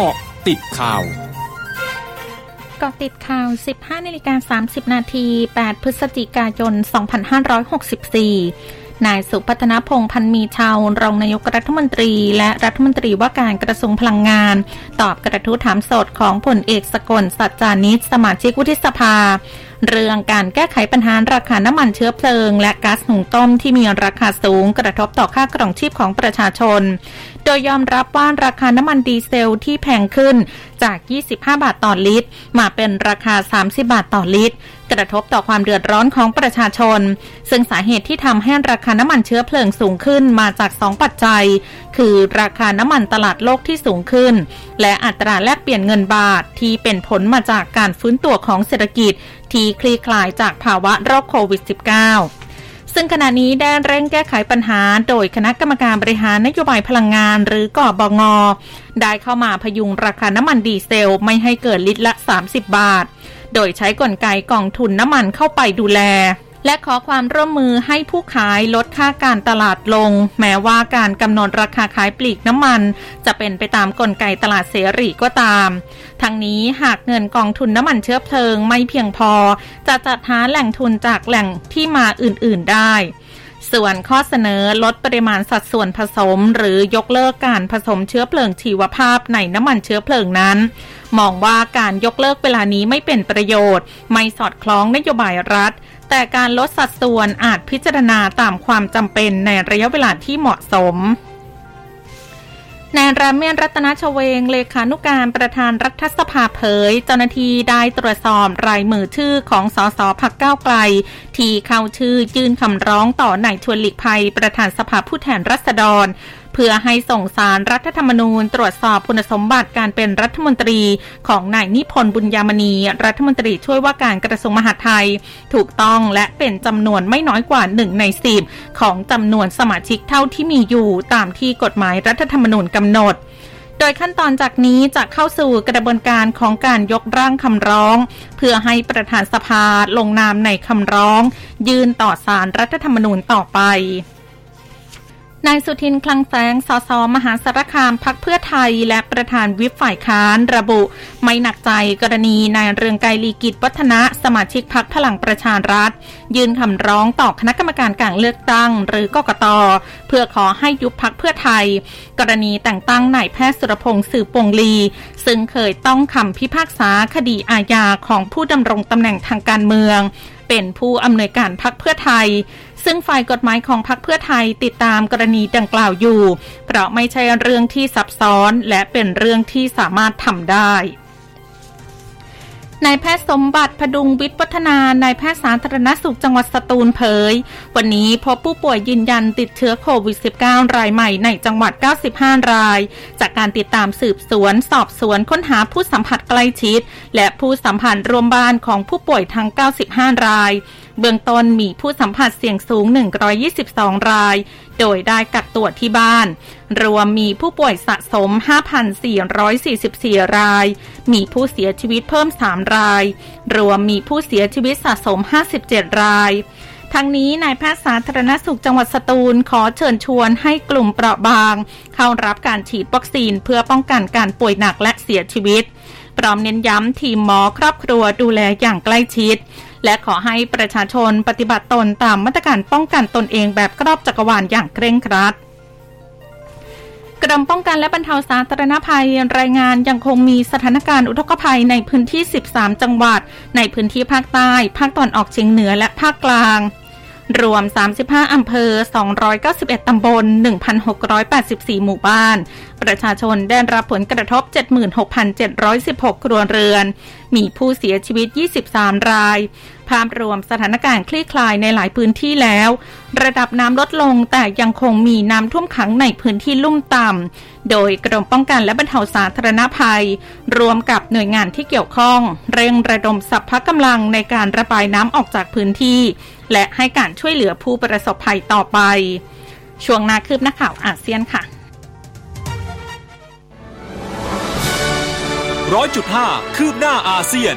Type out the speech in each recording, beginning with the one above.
เกาะติดข่าวกาะติดข่าว 15นาฬิกา30 นาที 8 พฤศจิกายน 2564 นายสุพัฒนพงพันมีชาว รองนายกรัฐมนตรี และรัฐมนตรีว่าการกระทรวงพลังงาน ตอบกระทู้ถามสดของผลเอกสกลสัจจานิสสมาชิกวุฒิสภา เรื่องการแก้ไขปัญหาราคาน้ำมันเชื้อเพลิง และก๊าซหุงต้มที่มีราคาสูงกระทบต่อค่ากล่องชีพของประชาชน โดยยอมรับว่าราคาน้ำมันดีเซลที่แพงขึ้นจาก 25 บาทต่อลิตร มาเป็นราคา 30 บาทต่อลิตร กระทบต่อความเดือดร้อนของประชาชน ซึ่งสาเหตุที่ทำให้ราคาน้ำมันเชื้อเพลิงสูงขึ้นมาจาก 2 ปัจจัย คือราคาน้ำมันตลาดโลกที่สูงขึ้น และอัตราแลกเปลี่ยนเงินบาทที่เป็นผลมาจากการฟื้นตัวของเศรษฐกิจที่คลี่คลายจากภาวะโรคโควิด -19 ซึ่งขณะนี้ได้เร่งแก้ไขปัญหา โดยคณะกรรมการบริหารนโยบายพลังงาน หรือกอบง ได้เข้ามาพยุงราคาน้ำมันดีเซลไม่ให้เกิดลิตรละ 30 บาท โดยใช้กลไกกองทุนน้ำมันเข้าไปดูแล และขอความร่วมมือให้ผู้ขายลดค่าการตลาดลง แม้ว่าการกำหนดราคาขายปลีกน้ำมัน จะเป็นไปตามกลไกตลาดเสรีก็ตาม ทั้งนี้หากเงินกองทุนน้ำมันเชื้อเพลิงไม่เพียงพอ จะจัดหาแหล่งทุนจากแหล่งที่มาอื่นๆได้ ส่วนข้อเสนอลดปริมาณสัดส่วนผสม หรือยกเลิกการผสมเชื้อเพลิงชีวภาพในน้ำมันเชื้อเพลิงนั้น มองว่าการยกเลิกเวลานี้ไม่เป็นประโยชน์ ไม่สอดคล้องนโยบายรัฐ แต่การลดสัดส่วนอาจพิจารณาตามความจำเป็นในระยะเวลาที่เหมาะสม นายรามเมียนรัตนชเวง เลขานุการประธานรัฐสภาเผย เจ้าหน้าที่ได้ตรวจสอบรายมือชื่อของสสพักเก้าไกล ที่เข้าชื่อยื่นคำร้องต่อนายชวนหลีกภัย ประธานสภาผู้แทนรัษฎร พื่อให้ส่งสารรัฐธรรมนูญตรวจสอบคุณสมบัติการเป็นรัฐมนตรีของนายนิพนธ์บุญยามณี รัฐมนตรีช่วยว่าการกระทรวงมหาดไทย ถูกต้องและเป็นจำนวนไม่น้อยกว่าหนึ่งในสิบของจำนวนสมาชิกเท่าที่มีอยู่ตามที่กฎหมายรัฐธรรมนูญกำหนดโดยขั้นตอนจากนี้จะเข้าสู่กระบวนการของการยกร่างคำร้อง เพื่อให้ประธานสภาลงนามในคำร้อง ยื่นต่อสารรัฐธรรมนูญต่อไป นายสุทินคลังแสง สส มหาสารคามพักเพื่อไทย และประธานวิปฝ่ายค้านระบุ ไม่หนักใจกรณีนายเรืองไกรลีกิจวัฒนะ สมาชิกพักพลังประชารัฐ ยื่นคำร้องต่อคณะกรรมการการเลือกตั้ง หรือกกตเพื่อขอให้ยุบพักเพื่อไทย กรณีแต่งตั้งนายแพทย์สุรพงศ์สืบปงลี ซึ่งเคยต้องคำพิพากษาคดีอาญาของผู้ดำรงตำแหน่งทางการเมืองเป็นผู้อำนวยการพักเพื่อไทย ซึ่งฝ่ายกฎหมายของพรรคเพื่อไทยติดตามกรณีดังกล่าวอยู่ เพราะไม่ใช่เรื่องที่ซับซ้อนและเป็นเรื่องที่สามารถทำได้นายแพทย์สมบัติพดุงวิทย์วัฒนานายแพทย์สาธารณสุขจังหวัดสตูลเผย วันนี้พบผู้ป่วยยืนยันติดเชื้อโควิด -19 รายใหม่ในจังหวัด 95 ราย จากการติดตามสืบสวน สอบสวนค้นหาผู้สัมผัสใกล้ชิด และผู้สัมผัสรวมบ้านของผู้ป่วยทั้ง 95 ราย เบื้องต้นมีผู้สัมผัสเสี่ยงสูง 122 ราย โดยได้กักตัวที่บ้าน รวมมีผู้ป่วยสะสม 5,444 ราย มีผู้เสียชีวิตเพิ่ม 3 ราย รวมมีผู้เสียชีวิตสะสม 57 รายทั้งนี้นายแพทย์สาธารณสุขจังหวัดสตูลขอเชิญชวนให้กลุ่มเปราะบาง เข้ารับการฉีดวัคซีนเพื่อป้องกันการป่วยหนักและเสียชีวิต พร้อมเน้นย้ำทีมหมอครอบครัวดูแลอย่างใกล้ชิด และขอให้ประชาชนปฏิบัติตนตามมาตรการป้องกันตนเองแบบครอบจักรวาลอย่างเคร่งครัดกรมป้องกันและบรรเทาสาธารณภัยรายงานยังคงมีสถานการณ์อุทกภัยในพื้นที่ 13 จังหวัด ในพื้นที่ภาคใต้ ภาคตอนออกเฉียงเหนือและภาคกลาง รวม 35 อำเภอ 291 ตำบล 1,684 หมู่บ้าน ประชาชนได้รับผลกระทบ 76,716 ครัวเรือน มีผู้เสียชีวิต 23 ราย ภาพรวมสถานการณ์คลี่คลายในหลายพื้นที่แล้ว ระดับน้ำลดลงแต่ยังคงมีน้ำท่วมขังในพื้นที่ลุ่มต่ำ โดยกรมป้องกันและบรรเทาสาธารณภัย รวมกับหน่วยงานที่เกี่ยวข้อง เร่งระดมสัพพะกำลังในการระบายน้ำออกจากพื้นที่ และให้การช่วยเหลือผู้ประสบภัยต่อไป ช่วงนาคืบนักข่าวอาเซียนค่ะ ร้อยจุดห้าคืบหน้าอาเซียน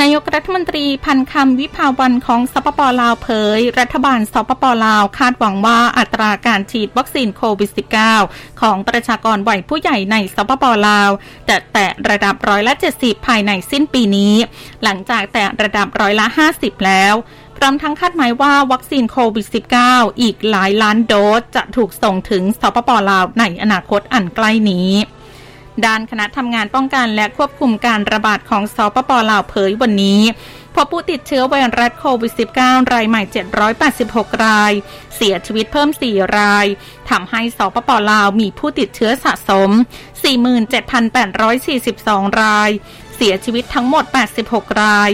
นายกรัฐมนตรีพันคำวิภาวันของสปปลาวเผย รัฐบาลสปปลาวคาดหวังว่าอัตราการฉีดวัคซีนโควิด -19 ของประชากรวัยผู้ใหญ่ในสปปลาวแตะแตะระดับร้อยละ 70 ภายในสิ้นปีนี้ หลังจากแตะระดับร้อยละ 50 แล้วพร้อมทั้งคาดหมายว่าวัคซีนโควิด -19 อีกหลายล้านโดสจะถูกส่งถึงสปปลาวในอนาคตอันใกล้นี้ ด้านคณะทำงานป้องกันและควบคุมการระบาดของสปปลาวเผยวันนี้พบผู้ติดเชื้อไวรัสโควิด -19 รายใหม่ 786 ราย เสียชีวิตเพิ่ม 4 ราย ทำให้สปปลาวมีผู้ติดเชื้อสะสม 47,842 ราย เสียชีวิตทั้งหมด 86 ราย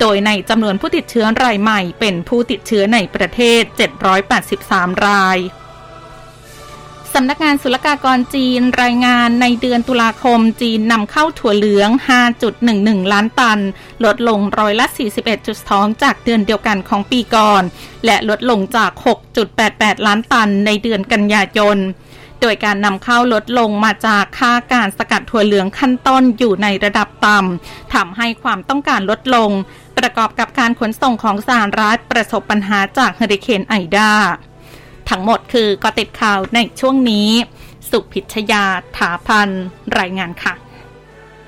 โดยในจำนวนผู้ติดเชื้อรายใหม่เป็นผู้ติดเชื้อในประเทศ 783 ราย สำนักงานศุลกากรจีนรายงานในเดือนตุลาคมจีนนำเข้าถั่วเหลือง 5.11 ล้านตัน ลดลงร้อยละ 41.2 จากเดือนเดียวกันของปีก่อน และลดลงจาก 6.88 ล้านตันในเดือนกันยายน โดยการนำเข้าลดลงมาจากค่าการสกัดถั่วเหลืองขั้นต้นอยู่ในระดับต่ำทำให้ความต้องการลดลง ประกอบกับการขนส่งของสหรัฐประสบปัญหาจากเฮอริเคนไอดา ทั้งหมดคือกอติดข่าวในช่วงนี้ สุพิชยาถาพันรายงานค่ะ